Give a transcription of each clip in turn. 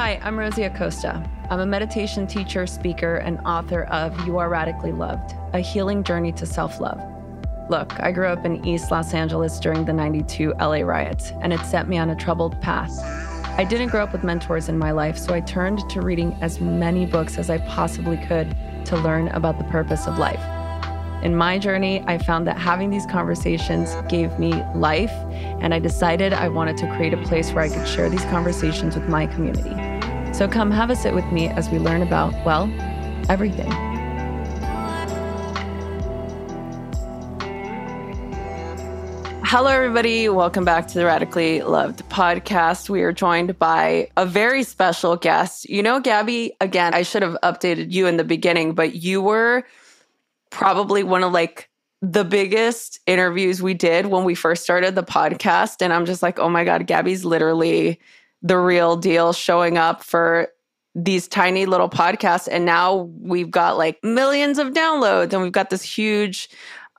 Hi, I'm Rosie Acosta. I'm a meditation teacher, speaker, and author of You Are Radically Loved A Healing Journey to Self Love. Look, I grew up in East Los Angeles during the 92 LA riots, and it set me on a troubled path. I didn't grow up with mentors in my life, so I turned to reading as many books as I possibly could to learn about the purpose of life. In my journey, I found that having these conversations gave me life, and I decided I wanted to create a place where I could share these conversations with my community. So come have a sit with me as we learn about, well, everything. Hello, everybody. Welcome back to the Radically Loved podcast. We are joined by a very special guest. You know, Gabby, again, I should have updated you in the beginning, but you were probably one of like the biggest interviews we did when we first started the podcast. And I'm just like, oh my God, Gabby's literally the real deal showing up for these tiny little podcasts. And now we've got like millions of downloads and we've got this huge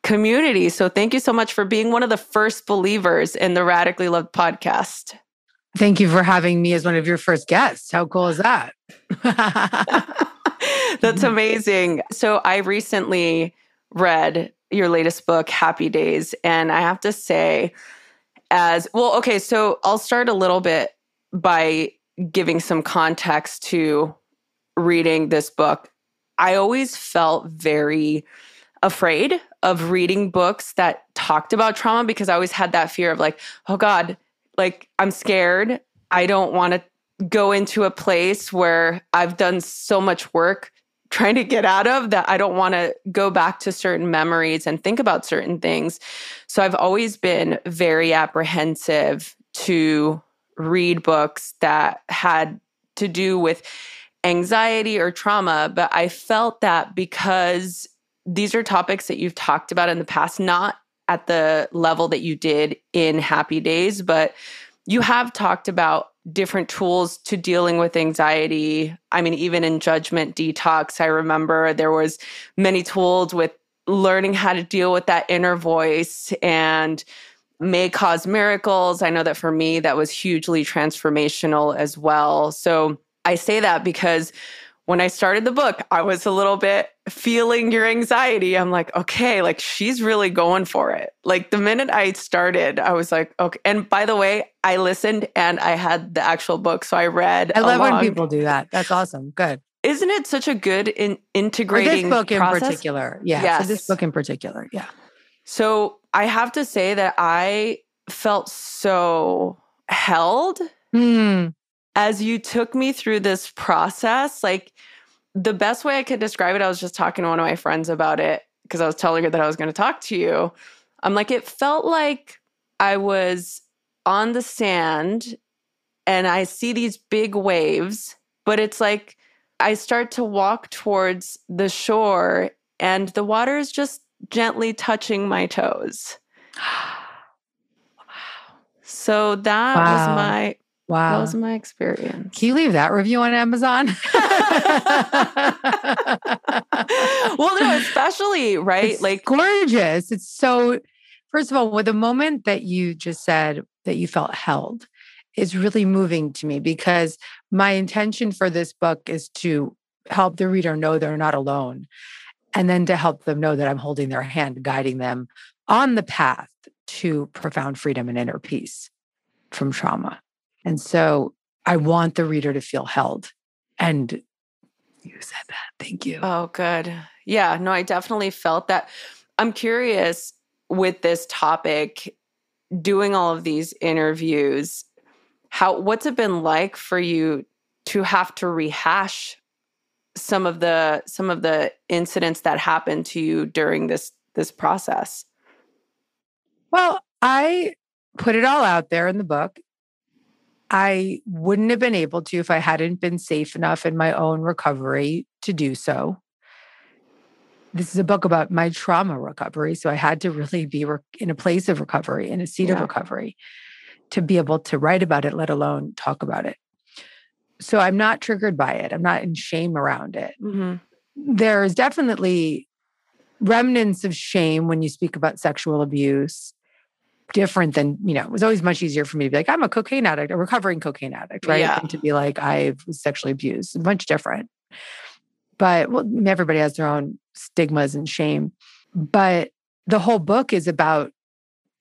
community. So thank you so much for being one of the first believers in the Radically Loved podcast. Thank you for having me as one of your first guests. How cool is that? That's amazing. So I recently read your latest book, Happy Days. And I have to say, as well, okay, so I'll start a little bit by giving some context to reading this book. I always felt very afraid of reading books that talked about trauma because I always had that fear of like, oh God, like I'm scared. I don't want to go into a place where I've done so much work trying to get out of that I don't want to go back to certain memories and think about certain things. So I've always been very apprehensive to read books that had to do with anxiety or trauma, but I felt that because these are topics that you've talked about in the past, not at the level that you did in Happy Days, but you have talked about different tools to dealing with anxiety. I mean, even in judgment detox, I remember there was many tools with learning how to deal with that inner voice and may cause miracles. I know that for me, that was hugely transformational as well. So I say that because when I started the book, I was a little bit feeling your anxiety. I'm like, okay, like she's really going for it. Like the minute I started, I was like, okay. And by the way, I listened and I had the actual book. So I read. I love along. when people do that. That's awesome. Good. Isn't it such a good in integrating for this book process? in particular? Yeah. Yes. For this book in particular. Yeah. So I have to say that I felt so held Hmm as you took me through this process, like the best way I could describe it, I was just talking to one of my friends about it because I was telling her that I was going to talk to you. I'm like, it felt like I was on the sand and I see these big waves, but it's like I start to walk towards the shore and the water is just gently touching my toes. Wow. So that Wow. was my Wow. that was my experience. Can you leave that review on Amazon? well, no, especially right, It's like gorgeous. It's so, first of all, with the moment that you just said that you felt held is really moving to me because my intention for this book is to help the reader know they're not alone and then to help them know that I'm holding their hand, guiding them on the path to profound freedom and inner peace from trauma. And so I want the reader to feel held. And you said that. Thank you. oh, good, yeah. No, I definitely felt that. I'm curious with this topic, doing all of these interviews. How what's it been like for you to have to rehash some of the some of the incidents that happened to you during this this process? Well, I put it all out there in the book. I wouldn't have been able to if I hadn't been safe enough in my own recovery to do so. This is a book about my trauma recovery. So I had to really be re- in a place of recovery, in a seat of recovery to be able to write about it, let alone talk about it. So I'm not triggered by it. I'm not in shame around it Mm-hmm. there's definitely remnants of shame when you speak about sexual abuse different than, you know, it was always much easier for me to be like, I'm a cocaine addict, a recovering cocaine addict, right? Yeah. To be like, I was sexually abused, much different. But well, everybody has their own stigmas and shame. But the whole book is about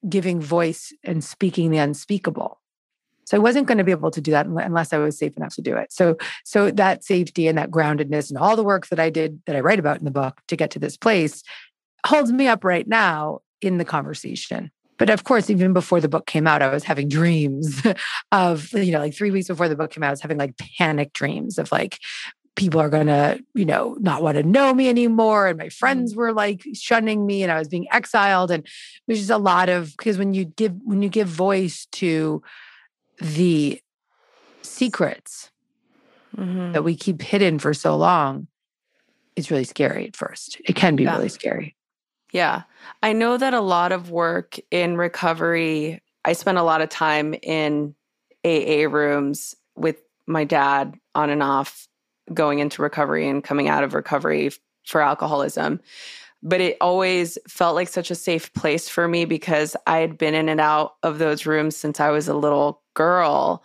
giving voice and speaking the unspeakable. So I wasn't going to be able to do that unless I was safe enough to do it. So so that safety and that groundedness and all the work that I did that I write about in the book to get to this place holds me up right now in the conversation. But of course, even before the book came out, I was having dreams of, you know, like three weeks before the book came out, I was having like panic dreams of like people are going to, you know, not want to know me anymore. And my friends mm. were like shunning me and I was being exiled. And there's just a lot of, because when you give, when you give voice to the secrets Mhm. that we keep hidden for so long, it's really scary at first. It can be Yeah. really scary. Yeah. I know that a lot of work in recovery, I spent a lot of time in AA rooms with my dad on and off going into recovery and coming out of recovery for alcoholism. But it always felt like such a safe place for me because I had been in and out of those rooms since I was a little girl.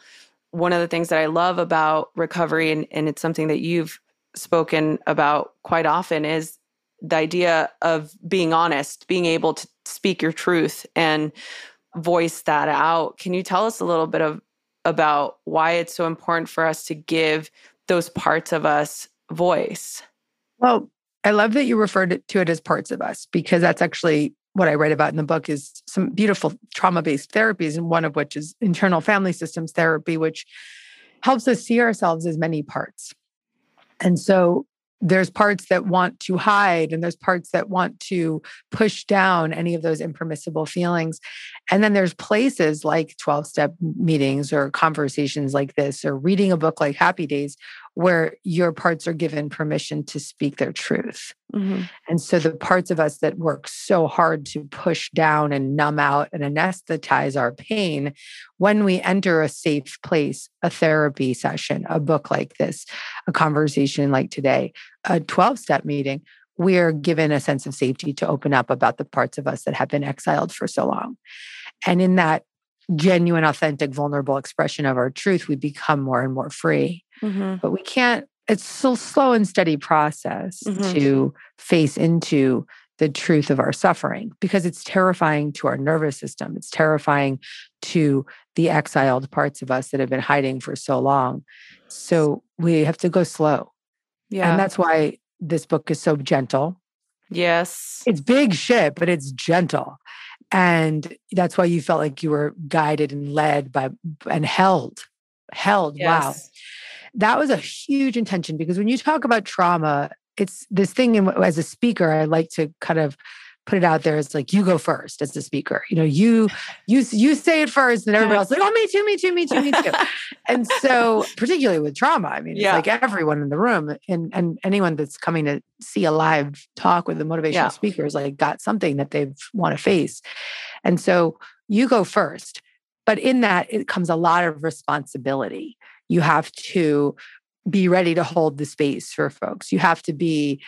One of the things that I love about recovery, and, and it's something that you've spoken about quite often, is the idea of being honest, being able to speak your truth and voice that out. Can you tell us a little bit of about why it's so important for us to give those parts of us voice? Well, I love that you referred to it as parts of us because that's actually what I write about in the book is some beautiful trauma-based therapies and one of which is internal family systems therapy which helps us see ourselves as many parts. And so there's parts that want to hide and there's parts that want to push down any of those impermissible feelings. And then there's places like 12 step meetings or conversations like this or reading a book like Happy Days where your parts are given permission to speak their truth. Mm-hmm. And so the parts of us that work so hard to push down and numb out and anesthetize our pain, when we enter a safe place, a therapy session, a book like this, a conversation like today, a 12 step meeting, we're given a sense of safety to open up about the parts of us that have been exiled for so long. And in that genuine, authentic, vulnerable expression of our truth, we become more and more free Mhm. but we can't it's a slow and steady process Mhm. to face into the truth of our suffering because it's terrifying to our nervous system it's terrifying to the exiled parts of us that have been hiding for so long so we have to go slow Yeah. and that's why this book is so gentle yes. it's big shit but it's gentle and that's why you felt like you were guided and led by and held held wow. That was a huge intention because when you talk about trauma, it's this thing in, as a speaker, I like to kind of put it out there as like you go first as the speaker. You know, you you you say it first, and everybody else like, oh, me too, me too, me too, me too. and so, particularly with trauma, I mean, it's like everyone in the room and and anyone that's coming to see a live talk with a motivational Yeah. speaker is like got something that they want to face. And so you go first. But in that, it comes a lot of responsibility you have to be ready to hold the space for folks you have to be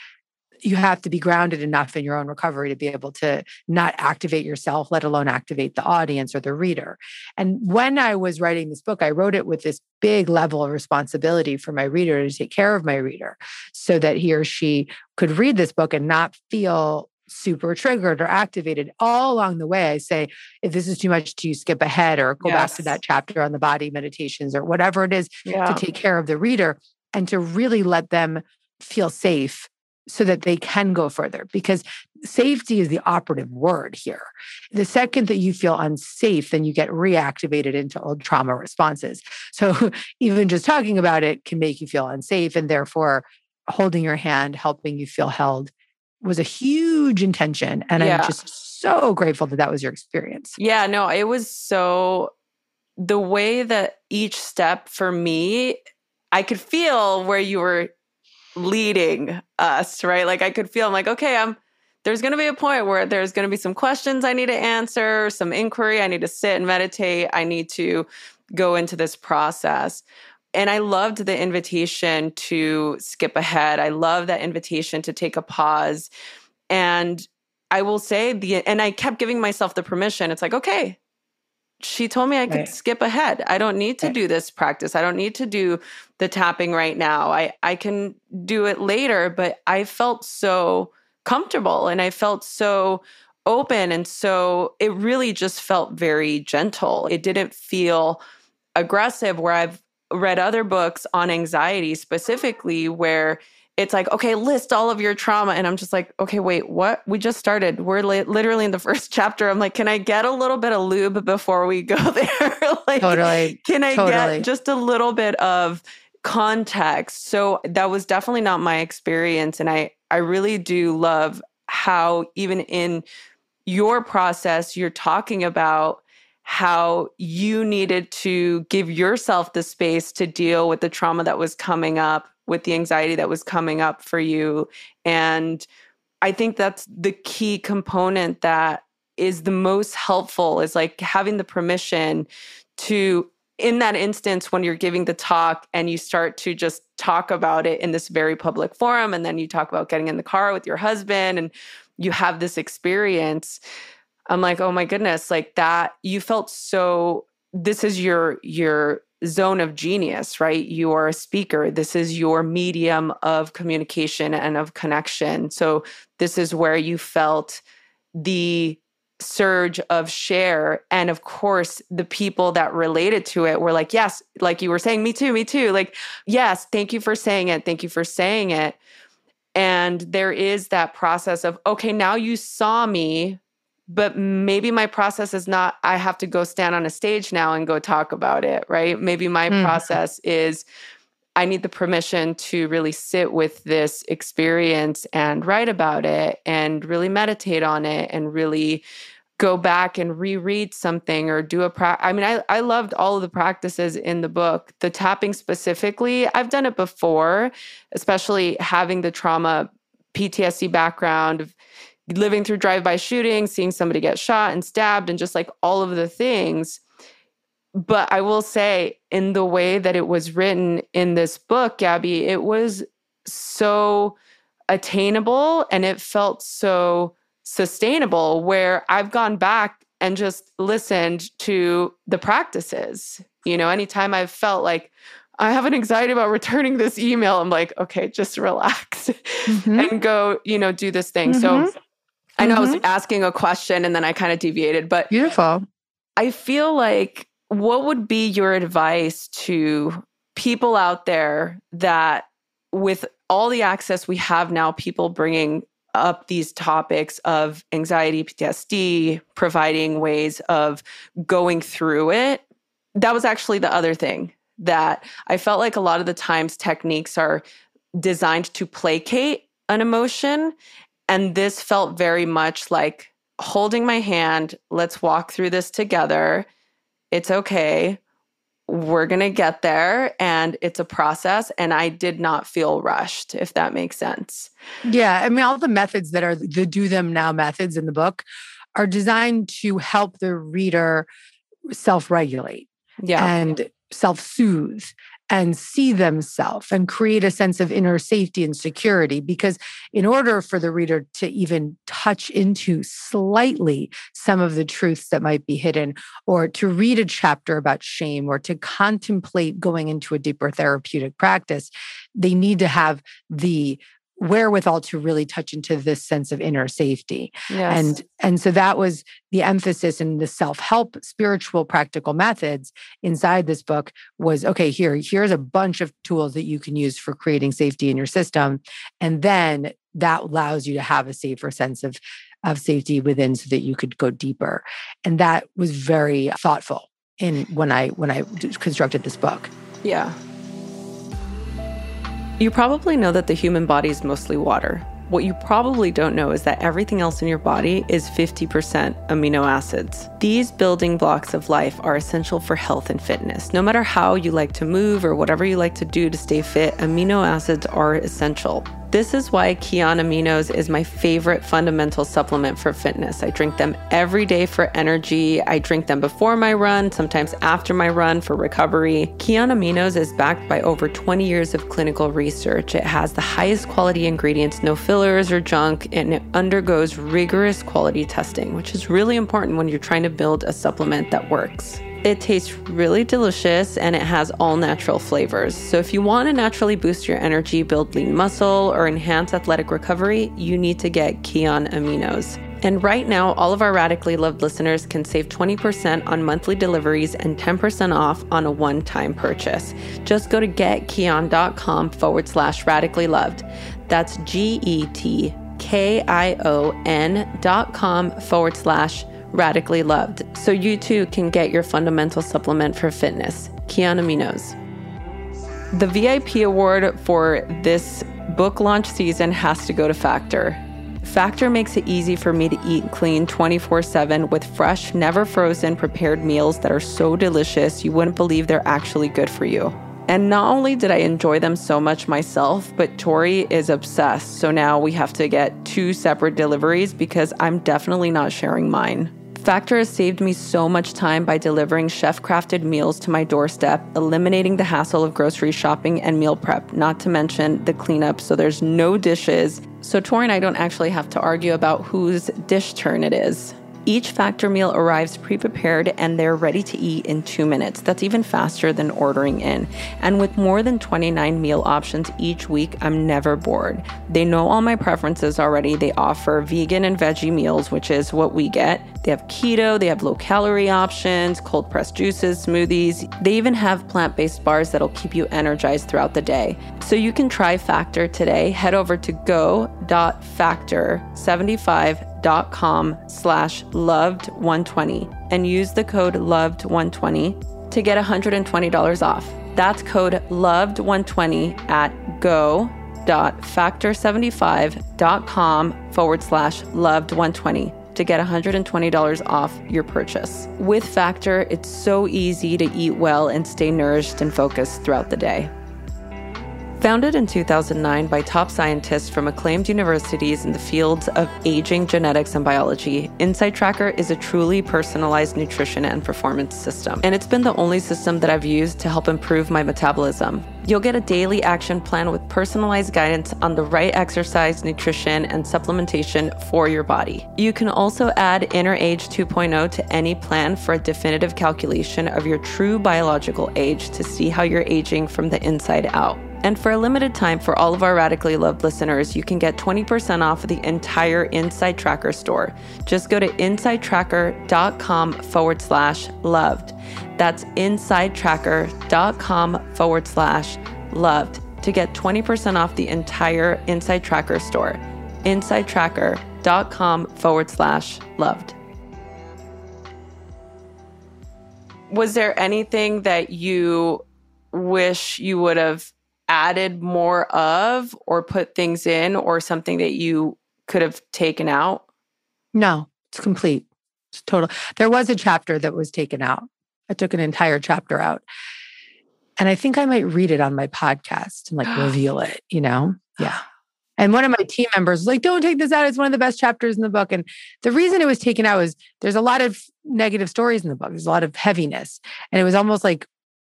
you have to be grounded enough in your own recovery to be able to not activate yourself let alone activate the audience or the reader. And when i was writing this book i wrote it with this big level of responsibility for my reader to take care of my reader so that he or she could read this book and not feel super triggered or activated. All along the way i say if this is too much to you, skip ahead or go back to that chapter on the body meditations or whatever it is Yeah. to take care of the reader and to really let them feel safe so that they can go further because safety is the operative word here. The second that you feel unsafe, then you get reactivated into old trauma responses. So even just talking about it can make you feel unsafe and therefore holding your hand, helping you feel held was a huge intention and Yeah. I'm just so grateful that that was your experience. Yeah, no, it was so the way that each step for me, I could feel where you were leading us, right? Like I could feel I'm like, okay, I'm there's going to be a point where there's going to be some questions I need to answer, some inquiry, I need to sit and meditate, I need to go into this process. And I loved the invitation to skip ahead. I love that invitation to take a pause. And I will say the and I kept giving myself the permission. It's like, okay, she told me I could right. skip ahead. I don't need to right. do this practice. I don't need to do the tapping right now. I I can do it later, but I felt so comfortable and I felt so open and so it really just felt very gentle. It didn't feel aggressive where I've read other books on anxiety specifically where it's like, okay, list all of your trauma. And I'm just like, okay, wait, what? We just started. We're li- literally in the first chapter. I'm like, can I get a little bit of lube before we go there? like, totally. Can I totally. get just a little bit of context? So that was definitely not my experience. And I, I really do love how, even in your process, you're talking about how you needed to give yourself the space to deal with the trauma that was coming up with the anxiety that was coming up for you. And I think that's the key component that is the most helpful is like having the permission to in that instance when you're giving the talk and you start to just talk about it in this very public forum and then you talk about getting in the car with your husband and you have this experience i'm like oh my goodness like that you felt so this is your your zone of genius, right? You are a speaker. This is your medium of communication and of connection. So, this is where you felt the surge of share. And of course, the people that related to it were like, yes, like you were saying, me too, me too. Like, yes, thank you for saying it. Thank you for saying it. And there is that process of, okay, now you saw me but maybe my process is not i have to go stand on a stage now and go talk about it right maybe my mm. process is i need the permission to really sit with this experience and write about it and really meditate on it and really go back and reread something or do a pra- I mean I I loved all of the practices in the book. The tapping specifically, I've done it before, especially having the trauma PTSD background of living through drive-by shootings, seeing somebody get shot and stabbed, and just like all of the things. But I will say, in the way that it was written in this book, Gabby, it was so attainable and it felt so sustainable where I've gone back and just listened to the practices. You know, anytime I've felt like, I have an anxiety about returning this email. I'm like, okay, just relax mm-hmm. and go, you know, do this thing. Mm-hmm. So I know mm-hmm. I was mm-hmm. asking a question and then I kind of deviated, but beautiful. I feel like what would be your advice to people out there that with all the access we have now, people bringing up these topics of anxiety, PTSD, providing ways of going through it. That was actually the other thing that I felt like a lot of the times techniques are designed to placate an emotion and this felt very much like holding my hand. Let's walk through this together. It's okay. We're going to get there. And it's a process. And I did not feel rushed, if that makes sense. Yeah. I mean, all the methods that are the do them now methods in the book are designed to help the reader self regulate. Yeah. And self soothe and see themselves and create a sense of inner safety and security. Because in order for the reader to even touch into slightly some of the truths that might be hidden, or to read a chapter about shame, or to contemplate going into a deeper therapeutic practice, they need to have the wherewithal to really touch into this sense of inner safety. Yes. and and so that was the emphasis in the self-help spiritual practical methods inside this book was okay here here's a bunch of tools that you can use for creating safety in your system. And then that allows you to have a safer sense of of safety within so that you could go deeper. And that was very thoughtful in when i when i constructed this book. Yeah you probably know that the human body is mostly water. What you probably don't know is that everything else in your body is 50% amino acids. These building blocks of life are essential for health and fitness. No matter how you like to move or whatever you like to do to stay fit, amino acids are essential. This is why Kion Aminos is my favorite fundamental supplement for fitness. I drink them every day for energy. I drink them before my run, sometimes after my run for recovery. Kion Aminos is backed by over 20 years of clinical research. It has the highest quality ingredients, no fillers or junk, and it undergoes rigorous quality testing, which is really important when you're trying to build a supplement that works. It tastes really delicious and it has all natural flavors. So, if you want to naturally boost your energy, build lean muscle, or enhance athletic recovery, you need to get Kion Aminos. And right now, all of our Radically Loved listeners can save 20% on monthly deliveries and 10% off on a one time purchase. Just go to getkion.com forward slash radically loved. That's G E T K I O N dot com forward slash radically loved, so you too can get your fundamental supplement for fitness, Kion Aminos. The VIP award for this book launch season has to go to Factor. Factor makes it easy for me to eat clean 24 7 with fresh, never frozen, prepared meals that are so delicious you wouldn't believe they're actually good for you. And not only did I enjoy them so much myself, but Tori is obsessed. So now we have to get two separate deliveries because I'm definitely not sharing mine. Factor has saved me so much time by delivering chef crafted meals to my doorstep, eliminating the hassle of grocery shopping and meal prep, not to mention the cleanup so there's no dishes. So Tori and I don't actually have to argue about whose dish turn it is. Each Factor meal arrives pre prepared and they're ready to eat in two minutes. That's even faster than ordering in. And with more than 29 meal options each week, I'm never bored. They know all my preferences already. They offer vegan and veggie meals, which is what we get. They have keto, they have low calorie options, cold pressed juices, smoothies. They even have plant based bars that'll keep you energized throughout the day. So you can try Factor today. Head over to go.factor75 dot com slash loved 120 and use the code loved 120 to get $120 off. That's code loved 120 at go.factor75.com forward slash loved 120 to get $120 off your purchase. With Factor, it's so easy to eat well and stay nourished and focused throughout the day. Founded in 2009 by top scientists from acclaimed universities in the fields of aging, genetics, and biology, Inside Tracker is a truly personalized nutrition and performance system. And it's been the only system that I've used to help improve my metabolism. You'll get a daily action plan with personalized guidance on the right exercise, nutrition, and supplementation for your body. You can also add Inner Age 2.0 to any plan for a definitive calculation of your true biological age to see how you're aging from the inside out. And for a limited time, for all of our Radically Loved listeners, you can get 20% off the entire Inside Tracker store. Just go to insidetracker.com forward slash loved. That's insidetracker.com forward slash loved to get 20% off the entire Inside Tracker store. Insidetracker.com forward slash loved. Was there anything that you wish you would have added more of or put things in or something that you could have taken out? No, it's complete. It's total. There was a chapter that was taken out. I took an entire chapter out. And I think I might read it on my podcast and like reveal it, you know? Yeah. And one of my team members was like, don't take this out. It's one of the best chapters in the book. And the reason it was taken out is there's a lot of negative stories in the book. There's a lot of heaviness. And it was almost like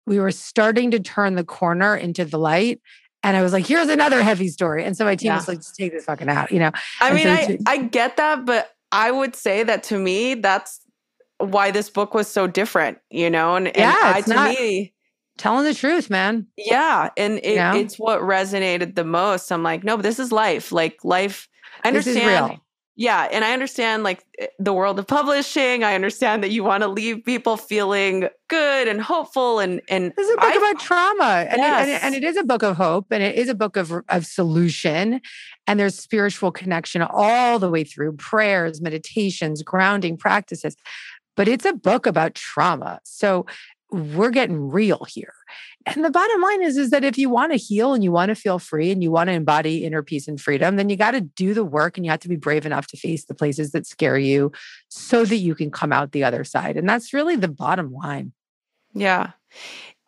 we were starting to turn the corner into the light. And I was like, here's another heavy story. And so my team yeah. was like, just take this fucking out, you know? I and mean, so I, I get that, but I would say that to me, that's why this book was so different, you know? And, yeah, and I, to not, me, telling the truth, man. Yeah. And it, you know? it's what resonated the most. I'm like, no, but this is life. Like life. I understand yeah, and I understand like eh, the world of publishing. I understand that you want to leave people feeling good and hopeful and and this is a book I, about trauma. And, yes. it, and, it, and, it is a book of hope and it is a book of of solution and there's spiritual connection all the way through prayers, meditations, grounding practices. But it's a book about trauma. So we're getting real here. And the bottom line is, is that if you want to heal and you want to feel free and you want to embody inner peace and freedom, then you got to do the work and you have to be brave enough to face the places that scare you so that you can come out the other side. And that's really the bottom line. Yeah.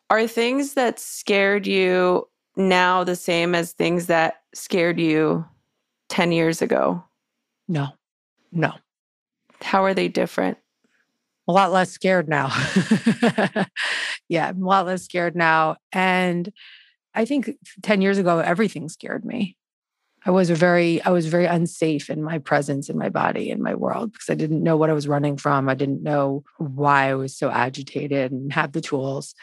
Are things that scared you now the same as things that scared you 10 years ago? No, no. How are they different? A lot less scared now. yeah, I'm a lot less scared now. And I think 10 years ago, everything scared me. I was a very, I was very unsafe in my presence in my body in my world because I didn't know what I was running from. I didn't know why I was so agitated and have the tools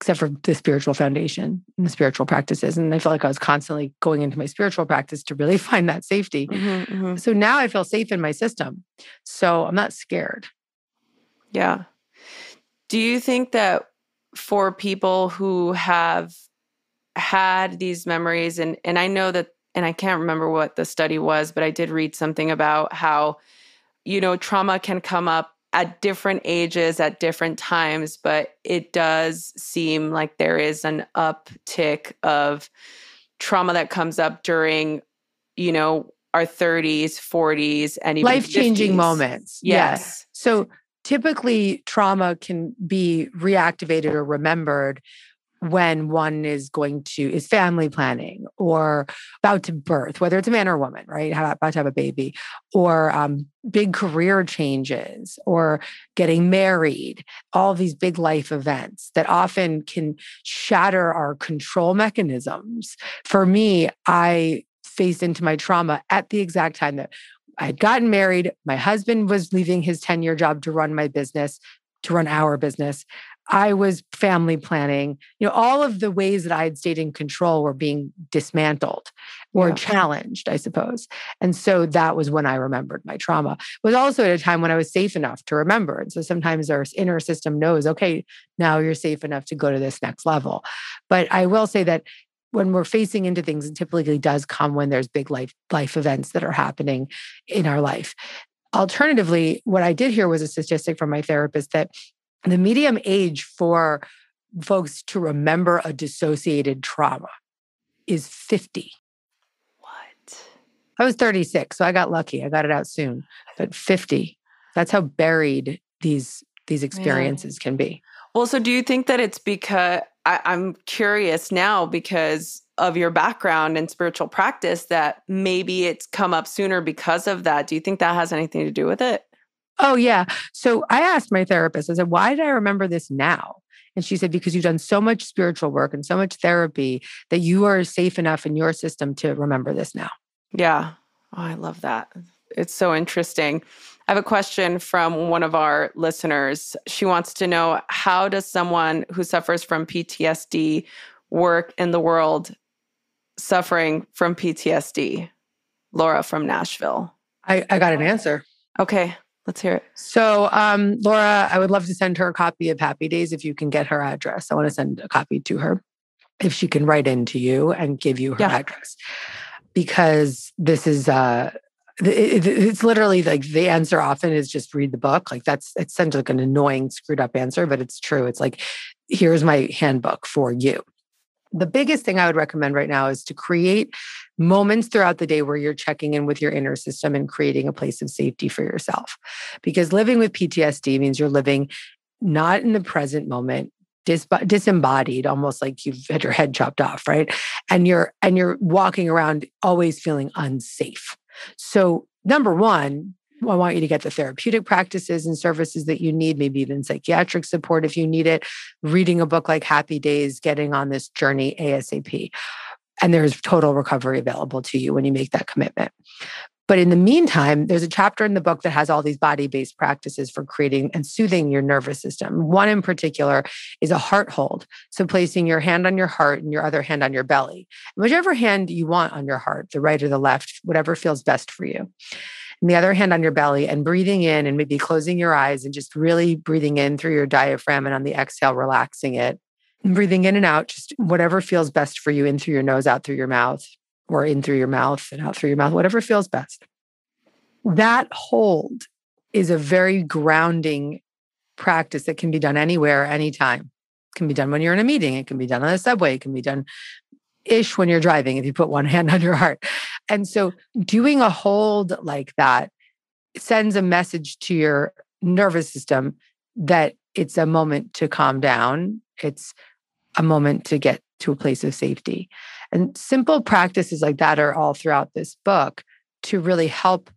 except for the spiritual foundation and the spiritual practices. And I felt like I was constantly going into my spiritual practice to really find that safety. Mm-hmm, mm-hmm. So now I feel safe in my system. So I'm not scared. Yeah. Do you think that for people who have had these memories and and I know that and I can't remember what the study was, but I did read something about how you know trauma can come up at different ages at different times, but it does seem like there is an uptick of trauma that comes up during, you know, our 30s, 40s, and even life changing moments. Yes. yes. So typically, trauma can be reactivated or remembered when one is going to is family planning or about to birth whether it's a man or a woman right? About to have a baby or um, big career changes or getting married all these big life events that often can shatter our control mechanisms. For me i faced into my trauma at the exact time that I had gotten married. My husband was leaving his 10 year job to run my business, to run our business. I was family planning. You know, all of the ways that I had stayed in control were being dismantled or yeah. challenged, I suppose. And so that was when I remembered my trauma. It was also at a time when I was safe enough to remember. And so sometimes our inner system knows, okay, now you're safe enough to go to this next level. But I will say that when we're facing into things, it typically does come when there's big life life events that are happening in our life. Alternatively, what I did hear was a statistic from my therapist that the medium age for folks to remember a dissociated trauma is 50. What? I was 36, so I got lucky. I got it out soon. But 50, that's how buried these these experiences can be. Well, so do you think that it's because I, I'm curious now because of your background in spiritual practice that maybe it's come up sooner because of that? Do you think that has anything to do with it? Oh, yeah. So I asked my therapist, I said, why did I remember this now? And she said, because you've done so much spiritual work and so much therapy that you are safe enough in your system to remember this now. Yeah. Oh, I love that. It's so interesting. I have a question from one of our listeners. She wants to know how does someone who suffers from PTSD work in the world suffering from PTSD? Laura from Nashville. I, I got an answer. Okay. Let's hear it. So, um, Laura, I would love to send her a copy of Happy Days if you can get her address. I want to send a copy to her if she can write in to you and give you her yeah. address. Because this is uh it, it's literally like the answer often is just read the book. Like that's it sounds like an annoying, screwed up answer, but it's true. It's like, here's my handbook for you the biggest thing I would recommend right now is to create moments throughout the day where you're checking in with your inner system and creating a place of safety for yourself. Because living with PTSD means you're living not in the present moment, dis- disembodied almost like you've had your head chopped off right and you're and you're walking around always feeling unsafe so number one I want you to get the therapeutic practices and services that you need, maybe even psychiatric support if you need it, reading a book like Happy Days, getting on this journey ASAP. And there's total recovery available to you when you make that commitment. But in the meantime, there's a chapter in the book that has all these body based practices for creating and soothing your nervous system. One in particular is a heart hold. So, placing your hand on your heart and your other hand on your belly, whichever hand you want on your heart, the right or the left, whatever feels best for you and the other hand on your belly and breathing in and maybe closing your eyes and just really breathing in through your diaphragm and on the exhale, relaxing it. And breathing in and out, just whatever feels best for you, in through your nose, out through your mouth, or in through your mouth and out through your mouth, whatever feels best. That hold is a very grounding practice that can be done anywhere, anytime. It can be done when you're in a meeting. It can be done on a subway. It can be done ish when you're driving if you put one hand on your heart. And so doing a hold like that sends a message to your nervous system that it's a moment to calm down. It's a moment to get to a place of safety. And simple practices like that are all throughout this book to really help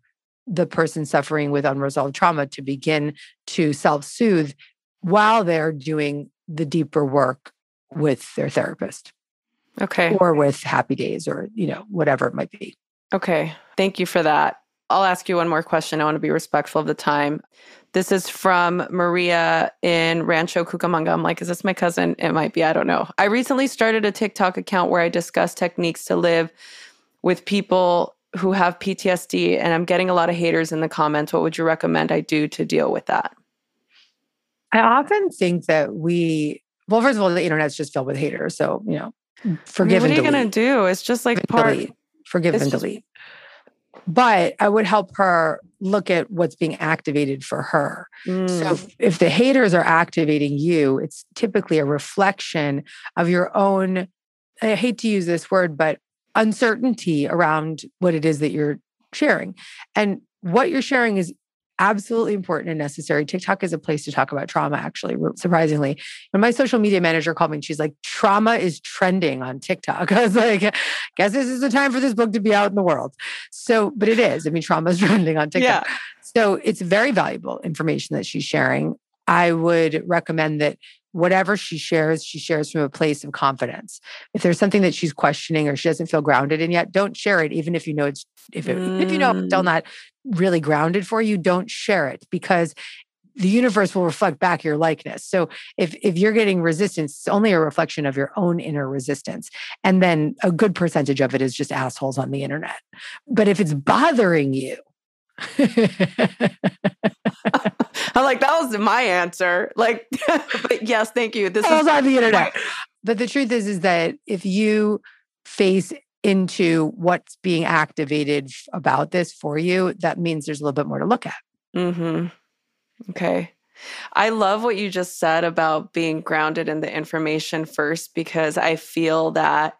the person suffering with unresolved trauma to begin to self soothe while they're doing the deeper work with their therapist. Okay. Or with happy days or, you know, whatever it might be. Okay. Thank you for that. I'll ask you one more question. I want to be respectful of the time. This is from Maria in Rancho Cucamonga. I'm like, is this my cousin? It might be. I don't know. I recently started a TikTok account where I discuss techniques to live with people who have PTSD, and I'm getting a lot of haters in the comments. What would you recommend I do to deal with that? I often think that we, well, first of all, the internet's just filled with haters. So, you know, forgive I mean, what are you going to do? It's just like part. Delete. Forgive and just, delete. But I would help her look at what's being activated for her. Mm. So if, if the haters are activating you, it's typically a reflection of your own, I hate to use this word, but uncertainty around what it is that you're sharing. And what you're sharing is absolutely important and necessary. TikTok is a place to talk about trauma, actually, surprisingly. When my social media manager called me, and she's like, trauma is trending on TikTok. I was like, guess this is the time for this book to be out in the world. So, but it is. I mean, trauma is trending on TikTok. Yeah. So it's very valuable information that she's sharing. I would recommend that whatever she shares, she shares from a place of confidence. If there's something that she's questioning or she doesn't feel grounded in yet, don't share it. Even if you know it's if it, mm. if you know it's still mm. not really grounded for you, don't share it because the universe will reflect back your likeness. So if if you're getting resistance, it's only a reflection of your own inner resistance. And then a good percentage of it is just assholes on the internet. But if it's bothering you, I'm like, that was my answer. Like, but yes, thank you. This is on the internet. But the truth is, is that if you face into what's being activated about this for you, that means there's a little bit more to look at. Mm-hmm. Okay. I love what you just said about being grounded in the information first, because I feel that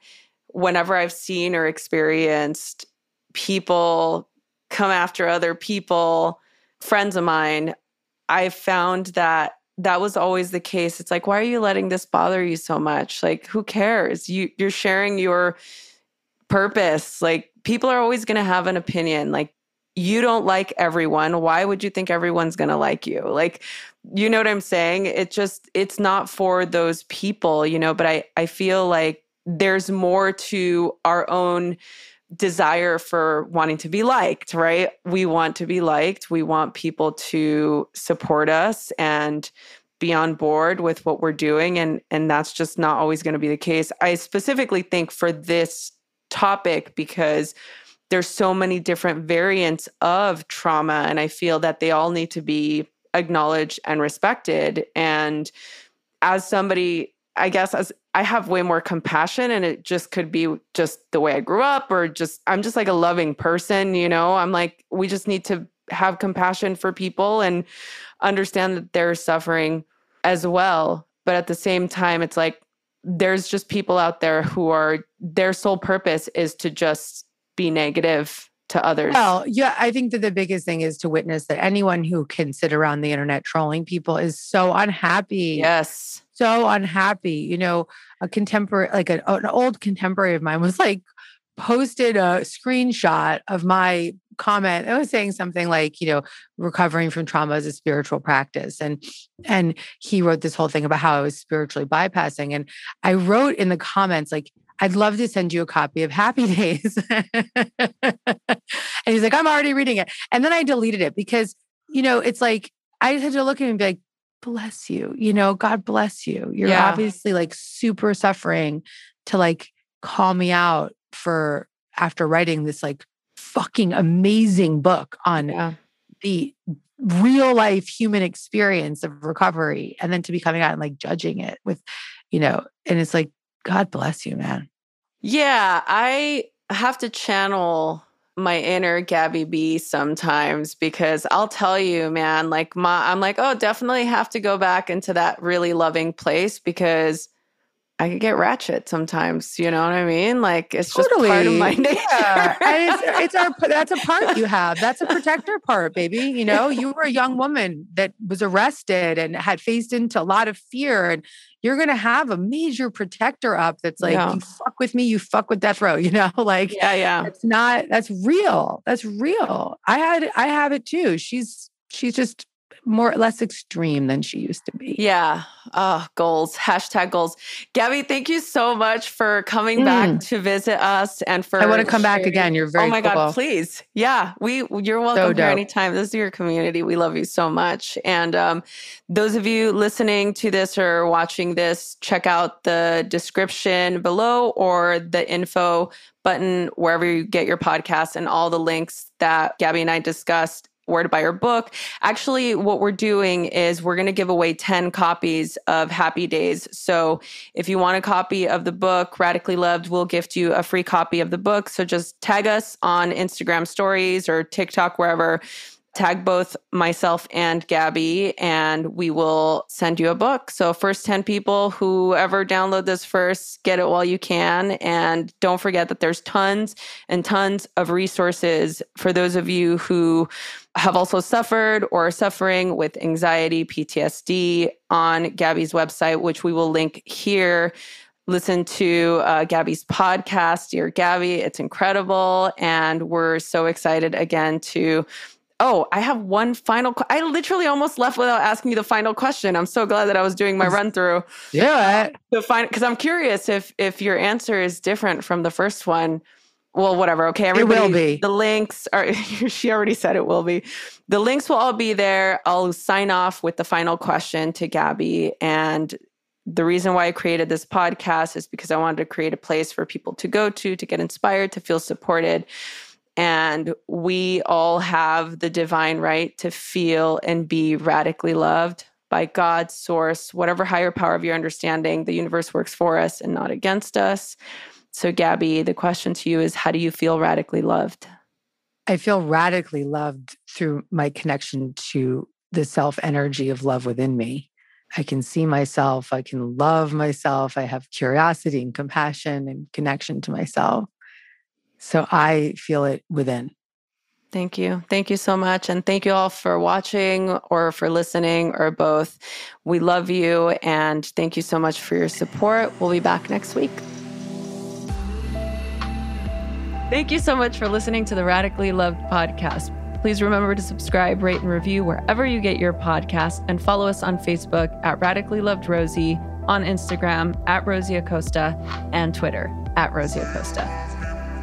whenever I've seen or experienced people come after other people, friends of mine, I found that that was always the case. It's like, why are you letting this bother you so much? Like, who cares? You you're sharing your purpose. Like, people are always going to have an opinion. Like, you don't like everyone. Why would you think everyone's going to like you? Like, you know what I'm saying? It just it's not for those people, you know, but I I feel like there's more to our own desire for wanting to be liked, right? We want to be liked. We want people to support us and be on board with what we're doing and and that's just not always going to be the case. I specifically think for this topic because there's so many different variants of trauma and I feel that they all need to be acknowledged and respected and as somebody I guess as I have way more compassion and it just could be just the way I grew up or just I'm just like a loving person, you know. I'm like we just need to have compassion for people and understand that they're suffering as well. But at the same time it's like there's just people out there who are their sole purpose is to just be negative to others. Well, yeah, I think that the biggest thing is to witness that anyone who can sit around the internet trolling people is so unhappy. Yes so unhappy. You know, a contemporary, like an, an old contemporary of mine was like, posted a screenshot of my comment i was saying something like you know recovering from trauma is a spiritual practice and and he wrote this whole thing about how i was spiritually bypassing and i wrote in the comments like i'd love to send you a copy of happy days and he's like i'm already reading it and then i deleted it because you know it's like i had to look at him and be like bless you. You know, God bless you. You're yeah. obviously like super suffering to like call me out for after writing this like fucking amazing book on yeah. the real life human experience of recovery and then to be coming out and like judging it with you know and it's like god bless you man yeah i have to channel my inner Gabby B sometimes because I'll tell you, man, like my I'm like, oh, definitely have to go back into that really loving place because I could get ratchet sometimes. You know what I mean? Like it's totally. just part of my nature. Yeah. and it's, it's our that's a part you have. That's a protector part, baby. You know, you were a young woman that was arrested and had faced into a lot of fear, and you're gonna have a major protector up that's like, yeah. you fuck with me, you fuck with death row. You know, like yeah, yeah. It's not. That's real. That's real. I had. I have it too. She's. She's just more less extreme than she used to be. Yeah. Oh, goals. Hashtag goals. Gabby, thank you so much for coming mm. back to visit us and for I want to come sharing. back again. You're very Oh my cool. God, please. Yeah. We you're welcome so here anytime. This is your community. We love you so much. And um, those of you listening to this or watching this, check out the description below or the info button wherever you get your podcast and all the links that Gabby and I discussed where to buy your book. Actually, what we're doing is we're going to give away 10 copies of Happy Days. So if you want a copy of the book, Radically Loved, we'll gift you a free copy of the book. So just tag us on Instagram stories or TikTok, wherever tag both myself and Gabby, and we will send you a book. So, first 10 people, whoever download this first, get it while you can. And don't forget that there's tons and tons of resources for those of you who have also suffered or are suffering with anxiety, PTSD on Gabby's website, which we will link here listen to uh, Gabby's podcast, Dear Gabby. It's incredible. And we're so excited again to Oh, I have one final. Qu- I literally almost left without asking you the final question. I'm so glad that I was doing my run through. Yeah. To find because I'm curious if if your answer is different from the first one. Well, whatever. Okay, everybody. It will be. The links are. she already said it will be. The links will all be there. I'll sign off with the final question to Gabby and. The reason why I created this podcast is because I wanted to create a place for people to go to, to get inspired, to feel supported and we all have the divine right to feel and be radically loved by God's source, whatever higher power of your understanding. The universe works for us and not against us. So, Gabby, the question to you is how do you feel radically loved? I feel radically loved through my connection to the self energy of love within me. I can see myself, I can love myself, I have curiosity and compassion and connection to myself. So I feel it within. Thank you. Thank you so much. And thank you all for watching or for listening or both. We love you and thank you so much for your support. We'll be back next week. Thank you so much for listening to the Radically Loved podcast. Please remember to subscribe, rate, and review wherever you get your podcast and follow us on Facebook at Radically Loved Rosie, on Instagram at Rosie Acosta, and Twitter at Rosie Acosta.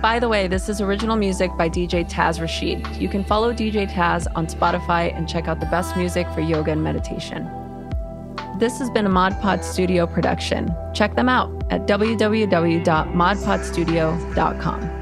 By the way, this is original music by DJ Taz Rashid. You can follow DJ Taz on Spotify and check out the best music for yoga and meditation. This has been a Mod Pod Studio production. Check them out at www.modpodstudio.com.